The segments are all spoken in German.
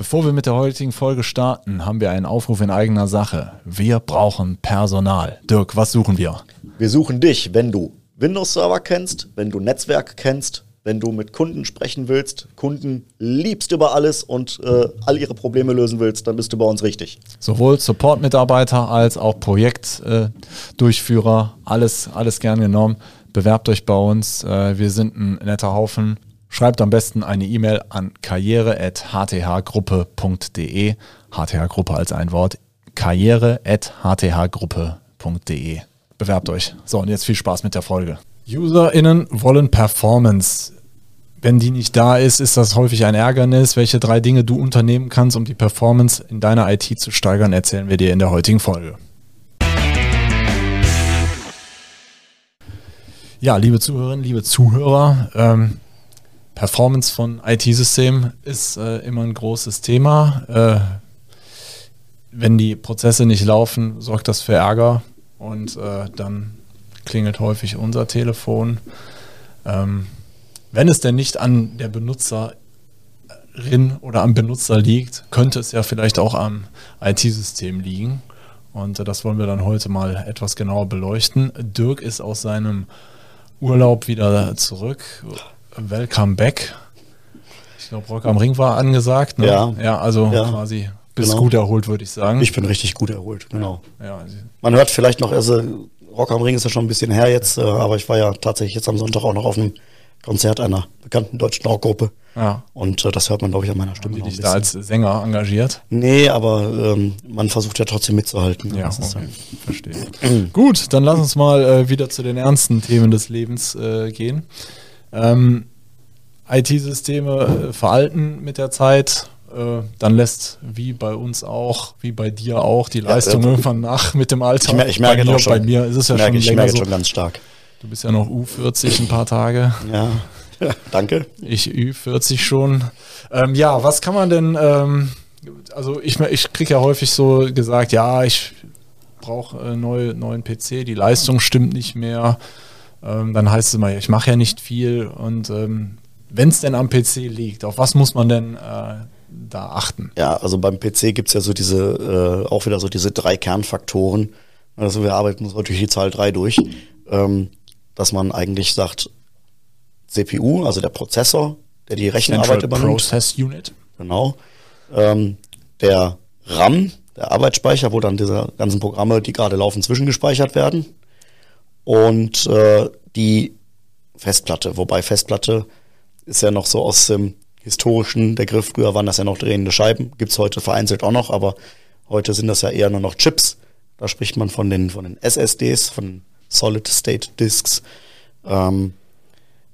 Bevor wir mit der heutigen Folge starten, haben wir einen Aufruf in eigener Sache. Wir brauchen Personal. Dirk, was suchen wir? Wir suchen dich, wenn du Windows-Server kennst, wenn du Netzwerk kennst, wenn du mit Kunden sprechen willst, Kunden liebst über alles und äh, all ihre Probleme lösen willst, dann bist du bei uns richtig. Sowohl Support-Mitarbeiter als auch Projektdurchführer, äh, alles, alles gern genommen. Bewerbt euch bei uns. Äh, wir sind ein netter Haufen. Schreibt am besten eine E-Mail an karriere.hthgruppe.de. HTH-Gruppe als ein Wort. karriere.hthgruppe.de. Bewerbt euch. So, und jetzt viel Spaß mit der Folge. UserInnen wollen Performance. Wenn die nicht da ist, ist das häufig ein Ärgernis. Welche drei Dinge du unternehmen kannst, um die Performance in deiner IT zu steigern, erzählen wir dir in der heutigen Folge. Ja, liebe Zuhörerinnen, liebe Zuhörer, ähm, Performance von IT-Systemen ist äh, immer ein großes Thema. Äh, wenn die Prozesse nicht laufen, sorgt das für Ärger und äh, dann klingelt häufig unser Telefon. Ähm, wenn es denn nicht an der Benutzerin oder am Benutzer liegt, könnte es ja vielleicht auch am IT-System liegen. Und äh, das wollen wir dann heute mal etwas genauer beleuchten. Dirk ist aus seinem Urlaub wieder zurück Welcome Back. Ich glaube, Rock am Ring war angesagt. Ne? Ja. Ja, also ja. quasi bist genau. gut erholt, würde ich sagen. Ich bin richtig gut erholt, genau. Ja, Man hört vielleicht noch, also Rock am Ring ist ja schon ein bisschen her jetzt, äh, aber ich war ja tatsächlich jetzt am Sonntag auch noch auf einem Konzert einer bekannten deutschen Rockgruppe. Ja. Und äh, das hört man, glaube ich, an meiner Stimme. Haben die dich da als Sänger engagiert? Nee, aber ähm, man versucht ja trotzdem mitzuhalten. Ja, okay. verstehe. Gut, dann lass uns mal äh, wieder zu den ernsten Themen des Lebens äh, gehen. Ähm, IT-Systeme äh, veralten mit der Zeit. Äh, dann lässt, wie bei uns auch, wie bei dir auch, die Leistung ja, äh, irgendwann nach mit dem Alter. Ich, mer ich merke bei, mir, schon, bei mir ist es ja merke, schon ich länger merke so. schon ganz stark. Du bist ja noch U40 ein paar Tage. Ja, danke. Ich Ü40 schon. Ähm, ja, was kann man denn, ähm, also ich, ich kriege ja häufig so gesagt, ja, ich brauche äh, neue, neuen PC, die Leistung stimmt nicht mehr. Ähm, dann heißt es immer, ich mache ja nicht viel. Und ähm, wenn es denn am PC liegt, auf was muss man denn äh, da achten? Ja, also beim PC gibt es ja so diese, äh, auch wieder so diese drei Kernfaktoren. Also wir arbeiten uns durch die Zahl drei durch, ähm, dass man eigentlich sagt, CPU, also der Prozessor, der die Rechenarbeit Central übernimmt. Process Unit. Genau. Ähm, der RAM, der Arbeitsspeicher, wo dann diese ganzen Programme, die gerade laufen, zwischengespeichert werden und äh, die Festplatte. Wobei Festplatte ist ja noch so aus dem historischen, der Griff früher waren das ja noch drehende Scheiben, gibt es heute vereinzelt auch noch, aber heute sind das ja eher nur noch Chips. Da spricht man von den, von den SSDs, von Solid State Disks. Ähm,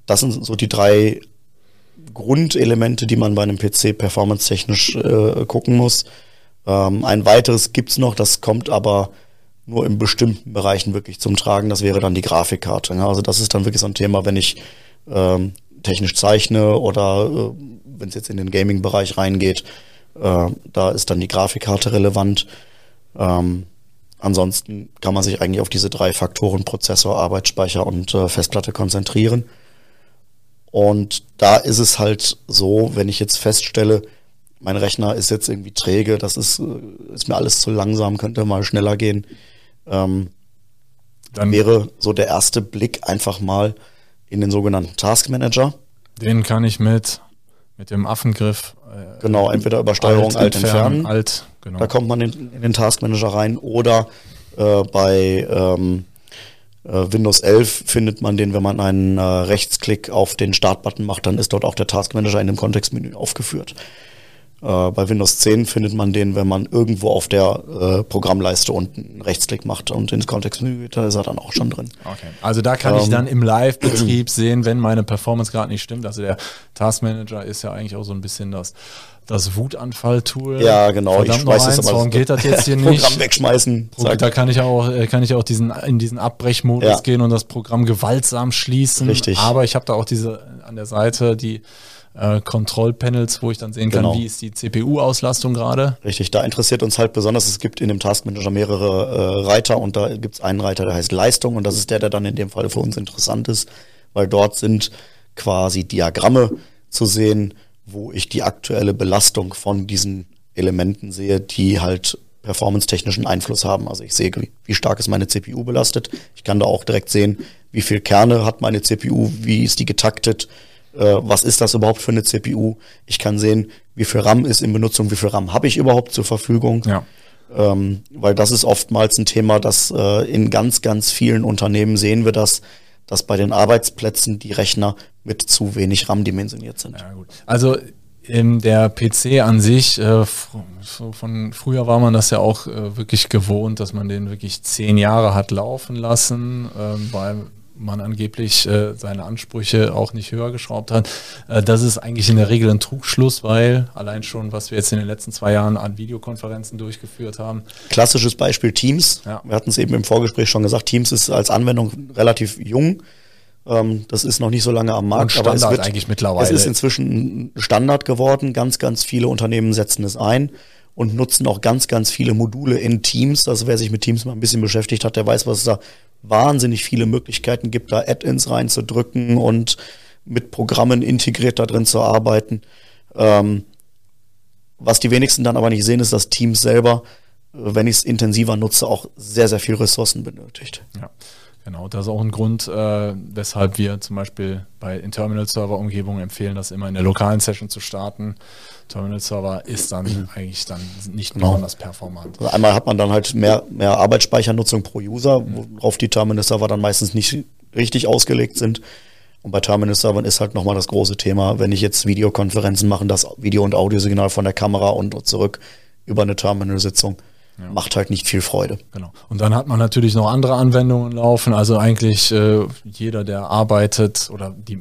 das sind so die drei Grundelemente, die man bei einem PC performance-technisch äh, gucken muss. Ähm, ein weiteres gibt's noch, das kommt aber nur in bestimmten Bereichen wirklich zum Tragen. Das wäre dann die Grafikkarte. Ja, also das ist dann wirklich so ein Thema, wenn ich ähm, technisch zeichne oder äh, wenn es jetzt in den Gaming-Bereich reingeht, äh, da ist dann die Grafikkarte relevant. Ähm, ansonsten kann man sich eigentlich auf diese drei Faktoren Prozessor, Arbeitsspeicher und äh, Festplatte konzentrieren. Und da ist es halt so, wenn ich jetzt feststelle, mein Rechner ist jetzt irgendwie träge, das ist, äh, ist mir alles zu langsam, könnte mal schneller gehen, ähm, dann wäre so der erste Blick einfach mal in den sogenannten Task Manager. Den kann ich mit, mit dem Affengriff. Äh, genau, entweder über Steuerung alt, alt entfernen. Alt, genau. Da kommt man in, in, den Task Manager rein oder äh, bei ähm, äh, Windows 11 findet man den, wenn man einen äh, Rechtsklick auf den Startbutton macht, dann ist dort auch der Task Manager in dem Kontextmenü aufgeführt. Äh, bei Windows 10 findet man den, wenn man irgendwo auf der äh, Programmleiste unten einen Rechtsklick macht und ins Kontextmenü geht, da ist er dann auch schon drin. Okay. Also da kann ähm, ich dann im Live-Betrieb sehen, wenn meine Performance gerade nicht stimmt. Also der Task Manager ist ja eigentlich auch so ein bisschen das das Wutanfall-Tool. Ja, genau. Verdammt ich weiß es, aber warum geht das jetzt hier nicht? Programm wegschmeißen. Zack. Da kann ich auch, äh, kann ich auch diesen, in diesen Abbrechmodus ja. gehen und das Programm gewaltsam schließen. Richtig. Aber ich habe da auch diese an der Seite die äh, Control-Panels, wo ich dann sehen kann, genau. wie ist die CPU-Auslastung gerade. Richtig, da interessiert uns halt besonders, es gibt in dem Task Manager mehrere äh, Reiter und da gibt es einen Reiter, der heißt Leistung und das ist der, der dann in dem Fall für uns interessant ist, weil dort sind quasi Diagramme zu sehen, wo ich die aktuelle Belastung von diesen Elementen sehe, die halt performance-technischen Einfluss haben. Also ich sehe, wie stark ist meine CPU belastet. Ich kann da auch direkt sehen, wie viel Kerne hat meine CPU, wie ist die getaktet, äh, was ist das überhaupt für eine CPU. Ich kann sehen, wie viel RAM ist in Benutzung, wie viel RAM habe ich überhaupt zur Verfügung. Ja. Ähm, weil das ist oftmals ein Thema, das äh, in ganz, ganz vielen Unternehmen sehen wir das, dass bei den Arbeitsplätzen die Rechner mit zu wenig RAM dimensioniert sind. Ja. Also ähm, der PC an sich, äh, von früher war man das ja auch äh, wirklich gewohnt, dass man den wirklich zehn Jahre hat laufen lassen, äh, weil man angeblich äh, seine Ansprüche auch nicht höher geschraubt hat. Äh, das ist eigentlich in der Regel ein Trugschluss, weil allein schon, was wir jetzt in den letzten zwei Jahren an Videokonferenzen durchgeführt haben. Klassisches Beispiel Teams. Ja. Wir hatten es eben im Vorgespräch schon gesagt, Teams ist als Anwendung relativ jung. Ähm, das ist noch nicht so lange am Markt. Und Standard aber es wird, eigentlich mittlerweile. Es ist inzwischen Standard geworden. Ganz, ganz viele Unternehmen setzen es ein und nutzen auch ganz, ganz viele Module in Teams. Also wer sich mit Teams mal ein bisschen beschäftigt hat, der weiß, was es da wahnsinnig viele Möglichkeiten gibt, da Add-ins reinzudrücken und mit Programmen integriert da drin zu arbeiten. Ähm, was die wenigsten dann aber nicht sehen, ist, dass Teams selber, äh, wenn ich es intensiver nutze, auch sehr, sehr viel Ressourcen benötigt. Ja. Genau, das ist auch ein Grund, äh, weshalb wir zum Beispiel bei in Terminal-Server-Umgebungen empfehlen, das immer in der lokalen Session zu starten. Terminal-Server ist dann mhm. eigentlich dann nicht genau. besonders performant. Also einmal hat man dann halt mehr, mehr Arbeitsspeichernutzung pro User, worauf die Terminal-Server dann meistens nicht richtig ausgelegt sind. Und bei Terminal-Servern ist halt nochmal das große Thema, wenn ich jetzt Videokonferenzen mache, das Video- und Audiosignal von der Kamera und zurück über eine Terminal-Sitzung ja. macht halt nicht viel Freude. Genau. Und dann hat man natürlich noch andere Anwendungen laufen. Also eigentlich äh, jeder, der arbeitet oder die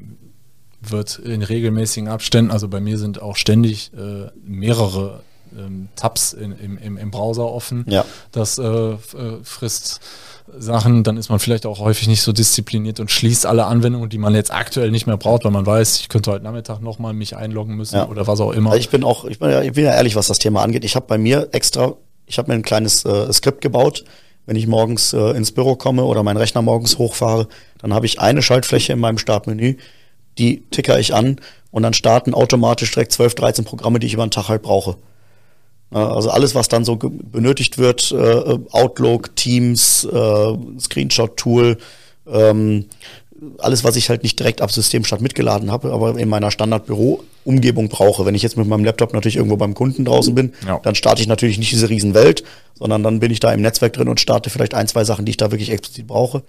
wird in regelmäßigen Abständen, also bei mir sind auch ständig äh, mehrere ähm, Tabs in, im, im, im, Browser offen. Ja. Das äh, äh, frisst Sachen, dann ist man vielleicht auch häufig nicht so diszipliniert und schließt alle Anwendungen, die man jetzt aktuell nicht mehr braucht, weil man weiß, ich könnte heute Nachmittag nochmal mich einloggen müssen ja. oder was auch immer. Ich bin auch, ich bin ja, ich bin ja ehrlich, was das Thema angeht. Ich habe bei mir extra ich habe mir ein kleines äh, Skript gebaut. Wenn ich morgens äh, ins Büro komme oder meinen Rechner morgens hochfahre, dann habe ich eine Schaltfläche in meinem Startmenü, die ticker ich an und dann starten automatisch direkt 12, 13 Programme, die ich über den Tag halt brauche. Also alles, was dann so benötigt wird, äh, Outlook, Teams, äh, Screenshot-Tool, ähm, alles, was ich halt nicht direkt ab Systemstart mitgeladen habe, aber in meiner Standardbüro-Umgebung brauche. Wenn ich jetzt mit meinem Laptop natürlich irgendwo beim Kunden draußen bin, ja. dann starte ich natürlich nicht diese Riesenwelt, sondern dann bin ich da im Netzwerk drin und starte vielleicht ein, zwei Sachen, die ich da wirklich explizit brauche.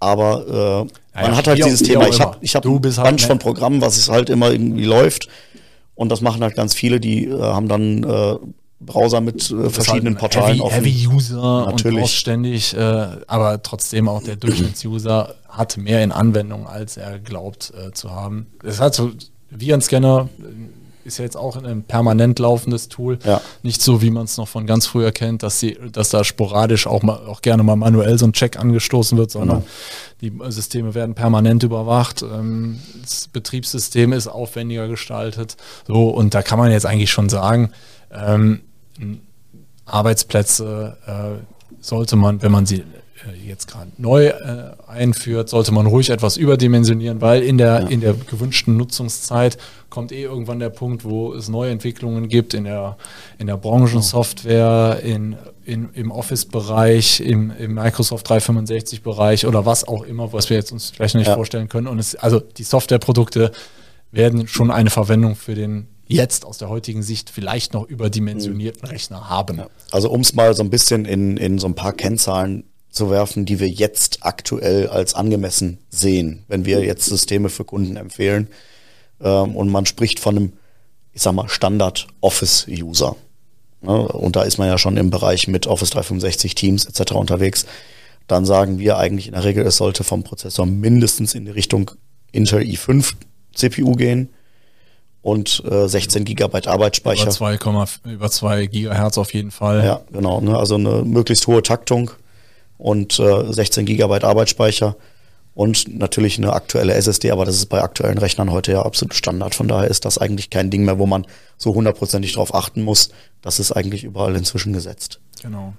Aber äh, ja, man ja, hat halt dieses Thema. Ich habe ich hab ein Bunch halt von Programmen, was es halt immer irgendwie läuft. Und das machen halt ganz viele, die äh, haben dann äh, Browser mit äh, verschiedenen halt Portalen Heavy, Heavy User Natürlich. und ständig, äh, aber trotzdem auch der Durchschnittsuser hat mehr in Anwendung, als er glaubt äh, zu haben. Es hat so Virenscanner äh, ist ja jetzt auch ein permanent laufendes Tool. Ja. Nicht so, wie man es noch von ganz früher kennt, dass sie, dass da sporadisch auch mal auch gerne mal manuell so ein Check angestoßen wird, sondern genau. die Systeme werden permanent überwacht. Ähm, das Betriebssystem ist aufwendiger gestaltet. So, und da kann man jetzt eigentlich schon sagen, ähm, Arbeitsplätze äh, sollte man, wenn man sie jetzt gerade neu äh, einführt, sollte man ruhig etwas überdimensionieren, weil in der, ja. in der gewünschten Nutzungszeit kommt eh irgendwann der Punkt, wo es neue Entwicklungen gibt in der, in der Branchensoftware, in, in, im Office-Bereich, im, im Microsoft 365-Bereich oder was auch immer, was wir jetzt uns vielleicht noch nicht ja. vorstellen können. Und es, also die Softwareprodukte werden schon eine Verwendung für den jetzt aus der heutigen Sicht vielleicht noch überdimensionierten Rechner haben. Also um es mal so ein bisschen in, in so ein paar Kennzahlen zu werfen, die wir jetzt aktuell als angemessen sehen, wenn wir jetzt Systeme für Kunden empfehlen. Ähm, und man spricht von einem, ich sag mal, Standard-Office-User. Ne? Und da ist man ja schon im Bereich mit Office 365 Teams etc. unterwegs. Dann sagen wir eigentlich in der Regel, es sollte vom Prozessor mindestens in die Richtung Intel i5 CPU gehen und äh, 16 Gigabyte Arbeitsspeicher. Über 2, über 2 Gigahertz auf jeden Fall. Ja, genau. Ne? Also eine möglichst hohe Taktung und äh, 16 Gigabyte Arbeitsspeicher und natürlich eine aktuelle SSD, aber das ist bei aktuellen Rechnern heute ja absolut Standard. Von daher ist das eigentlich kein Ding mehr, wo man so hundertprozentig drauf achten muss. Das ist eigentlich überall inzwischen gesetzt. Genau.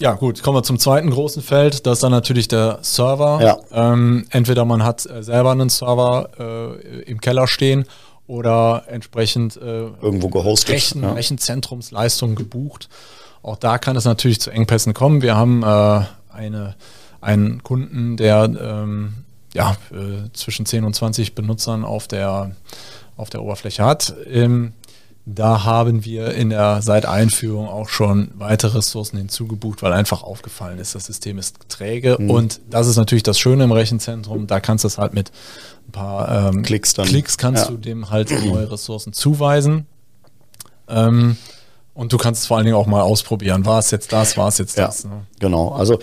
Ja, gut, kommen wir zum zweiten großen Feld. Das ist dann natürlich der Server. Ja. Ähm, entweder man hat äh, selber einen Server äh, im Keller stehen oder entsprechend äh, irgendwo gehostet. Rechen, ja. Rechenzentrumsleistungen gebucht. Auch da kann es natürlich zu Engpässen kommen. Wir haben äh, eine, einen Kunden, der ähm, ja, äh, zwischen 10 und 20 Benutzern auf der, auf der Oberfläche hat. Ähm, da haben wir in der seit Einführung auch schon weitere Ressourcen hinzugebucht, weil einfach aufgefallen ist, das System ist träge. Mhm. Und das ist natürlich das Schöne im Rechenzentrum. Da kannst du es halt mit ein paar ähm, Klicks, dann. Klicks kannst ja. du dem halt neue Ressourcen zuweisen. Ähm, und du kannst es vor allen Dingen auch mal ausprobieren. War es jetzt das, war es jetzt ja, das? Ne? Genau. Also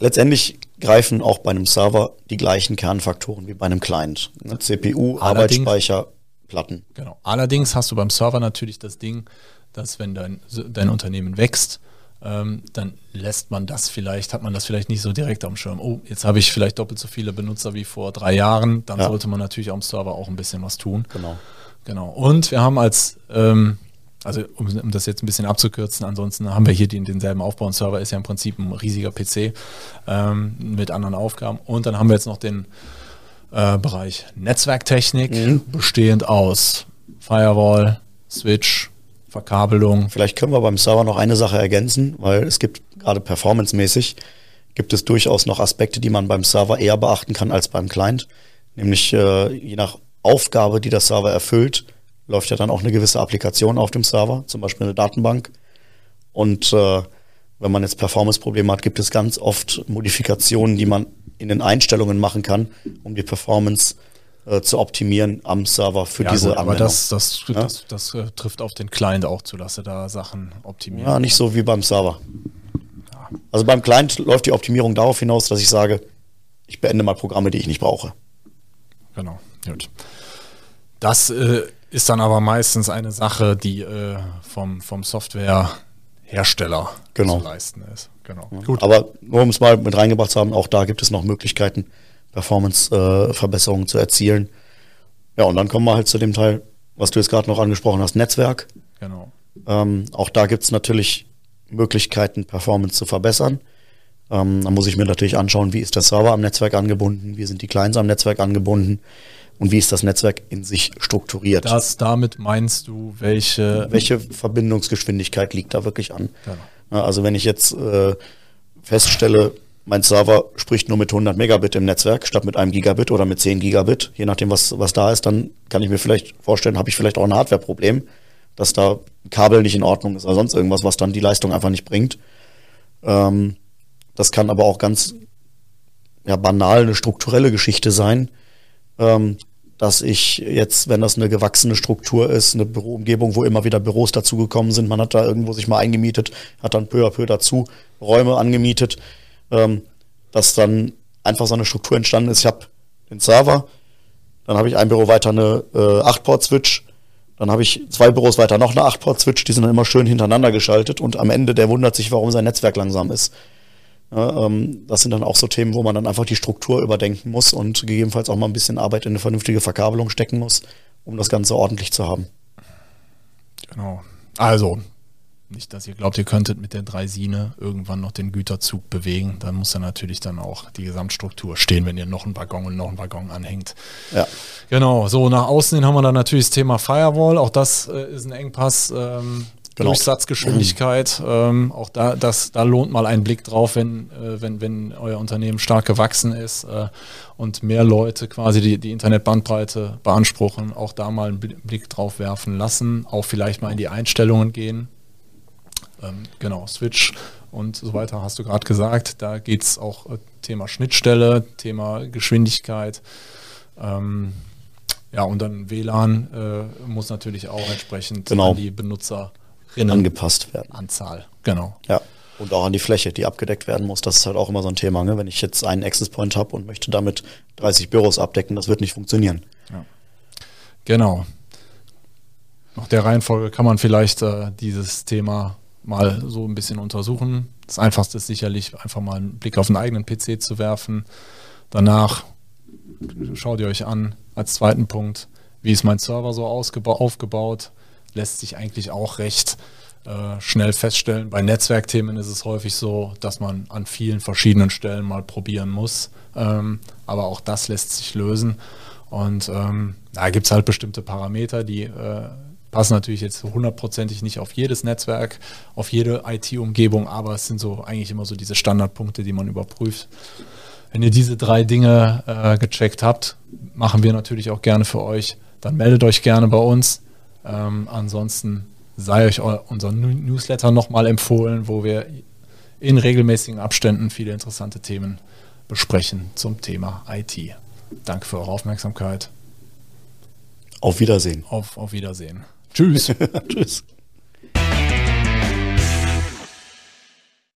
letztendlich greifen auch bei einem Server die gleichen Kernfaktoren wie bei einem Client. Ne? CPU, Allerdings, Arbeitsspeicher, Platten. Genau. Allerdings hast du beim Server natürlich das Ding, dass wenn dein, dein Unternehmen wächst, ähm, dann lässt man das vielleicht, hat man das vielleicht nicht so direkt am Schirm. Oh, jetzt habe ich vielleicht doppelt so viele Benutzer wie vor drei Jahren, dann ja. sollte man natürlich am Server auch ein bisschen was tun. Genau. Genau. Und wir haben als, ähm, also um, um, das jetzt ein bisschen abzukürzen, ansonsten haben wir hier den, denselben Aufbau. Ein Server ist ja im Prinzip ein riesiger PC ähm, mit anderen Aufgaben. Und dann haben wir jetzt noch den äh, Bereich Netzwerktechnik, mhm. bestehend aus Firewall, Switch, Verkabelung. Vielleicht können wir beim Server noch eine Sache ergänzen, weil es gibt gerade performancemäßig gibt es durchaus noch Aspekte, die man beim Server eher beachten kann als beim Client. Nämlich äh, je nach Aufgabe, die der Server erfüllt, läuft ja dann auch eine gewisse Applikation auf dem Server, zum Beispiel eine Datenbank. Und äh, wenn man jetzt Performance-Probleme hat, gibt es ganz oft Modifikationen, die man in den Einstellungen machen kann, um die Performance äh, zu optimieren am Server für ja, diese gut, Aber das, das, ja? das, das, äh, trifft auf den Client auch zu, dass er da Sachen optimiert. Ja, nicht so wie beim Server. Ja. Also beim Client läuft die Optimierung darauf hinaus, dass ich sage, ich beende mal Programme, die ich nicht brauche. Genau, gut. Das äh, ist dann aber meistens eine Sache, die äh, vom, vom Softwarehersteller genau. zu leisten ist. Genau. Ja. Gut. Aber nur um es mal mit reingebracht zu haben, auch da gibt es noch Möglichkeiten, Performance-Verbesserungen äh, zu erzielen. Ja, und dann kommen wir halt zu dem Teil, was du jetzt gerade noch angesprochen hast, Netzwerk. Genau. Ähm, auch da gibt es natürlich Möglichkeiten, Performance zu verbessern. Ähm, da muss ich mir natürlich anschauen, wie ist der Server am Netzwerk angebunden, wie sind die Clients am Netzwerk angebunden und wie ist das Netzwerk in sich strukturiert. Das damit meinst du, welche welche Verbindungsgeschwindigkeit liegt da wirklich an? Genau. Also wenn ich jetzt äh, feststelle, mein Server spricht nur mit 100 Megabit im Netzwerk statt mit einem Gigabit oder mit 10 Gigabit, je nachdem, was, was da ist, dann kann ich mir vielleicht vorstellen, habe ich vielleicht auch ein Hardware-Problem, dass da Kabel nicht in Ordnung ist oder sonst irgendwas, was dann die Leistung einfach nicht bringt. Ähm, das kann aber auch ganz ja, banal eine strukturelle Geschichte sein, ähm, dass ich jetzt, wenn das eine gewachsene Struktur ist, eine Büroumgebung, wo immer wieder Büros dazugekommen sind, man hat da irgendwo sich mal eingemietet, hat dann peu à peu dazu Räume angemietet, ähm, dass dann einfach so eine Struktur entstanden ist. Ich habe den Server, dann habe ich ein Büro weiter eine äh, 8-Port-Switch, dann habe ich zwei Büros weiter noch eine 8-Port-Switch, die sind dann immer schön hintereinander geschaltet und am Ende der wundert sich, warum sein Netzwerk langsam ist. Ja, ähm, das sind dann auch so Themen, wo man dann einfach die Struktur überdenken muss und gegebenenfalls auch mal ein bisschen Arbeit in eine vernünftige Verkabelung stecken muss, um das Ganze ordentlich zu haben. Genau. Also, nicht, dass ihr glaubt, ihr könntet mit der Dreisine irgendwann noch den Güterzug bewegen. Dann muss ja natürlich dann auch die Gesamtstruktur stehen, wenn ihr noch einen Waggon und noch einen Waggon anhängt. Ja. Genau, so nach außen hin haben wir dann natürlich das Thema Firewall. Auch das äh, ist ein Engpass. Ähm, Genau. Durchsatzgeschwindigkeit. Mhm. Ähm, auch da, das, da lohnt mal ein Blick drauf, wenn, äh, wenn, wenn euer Unternehmen stark gewachsen ist äh, und mehr Leute quasi die, die Internetbandbreite beanspruchen. Auch da mal einen Blick drauf werfen lassen. Auch vielleicht mal in die Einstellungen gehen. Ähm, genau, Switch und so weiter hast du gerade gesagt. Da geht es auch äh, Thema Schnittstelle, Thema Geschwindigkeit. Ähm, ja, und dann WLAN äh, muss natürlich auch entsprechend genau. an die Benutzerinnen angepasst werden. Anzahl, genau. Ja. Und auch an die Fläche, die abgedeckt werden muss. Das ist halt auch immer so ein Thema. Ne? Wenn ich jetzt einen Access Point habe und möchte damit 30 Büros abdecken, das wird nicht funktionieren. Ja. Genau. Nach der Reihenfolge kann man vielleicht äh, dieses Thema mal so ein bisschen untersuchen. Das Einfachste ist sicherlich einfach mal einen Blick auf den eigenen PC zu werfen. Danach schaut ihr euch an, als zweiten Punkt, wie ist mein Server so aufgebaut. Lässt sich eigentlich auch recht äh, schnell feststellen. Bei Netzwerkthemen ist es häufig so, dass man an vielen verschiedenen Stellen mal probieren muss. Ähm, aber auch das lässt sich lösen. Und ähm, da gibt es halt bestimmte Parameter, die äh, passen natürlich jetzt hundertprozentig nicht auf jedes Netzwerk, auf jede IT-Umgebung, aber es sind so eigentlich immer so diese Standardpunkte, die man überprüft. Wenn ihr diese drei Dinge äh, gecheckt habt, machen wir natürlich auch gerne für euch. Dann meldet euch gerne bei uns. Ähm, ansonsten sei euch unser Newsletter nochmal empfohlen, wo wir in regelmäßigen Abständen viele interessante Themen besprechen zum Thema IT. Danke für eure Aufmerksamkeit. Auf Wiedersehen. Auf, auf Wiedersehen. Tschüss. Tschüss.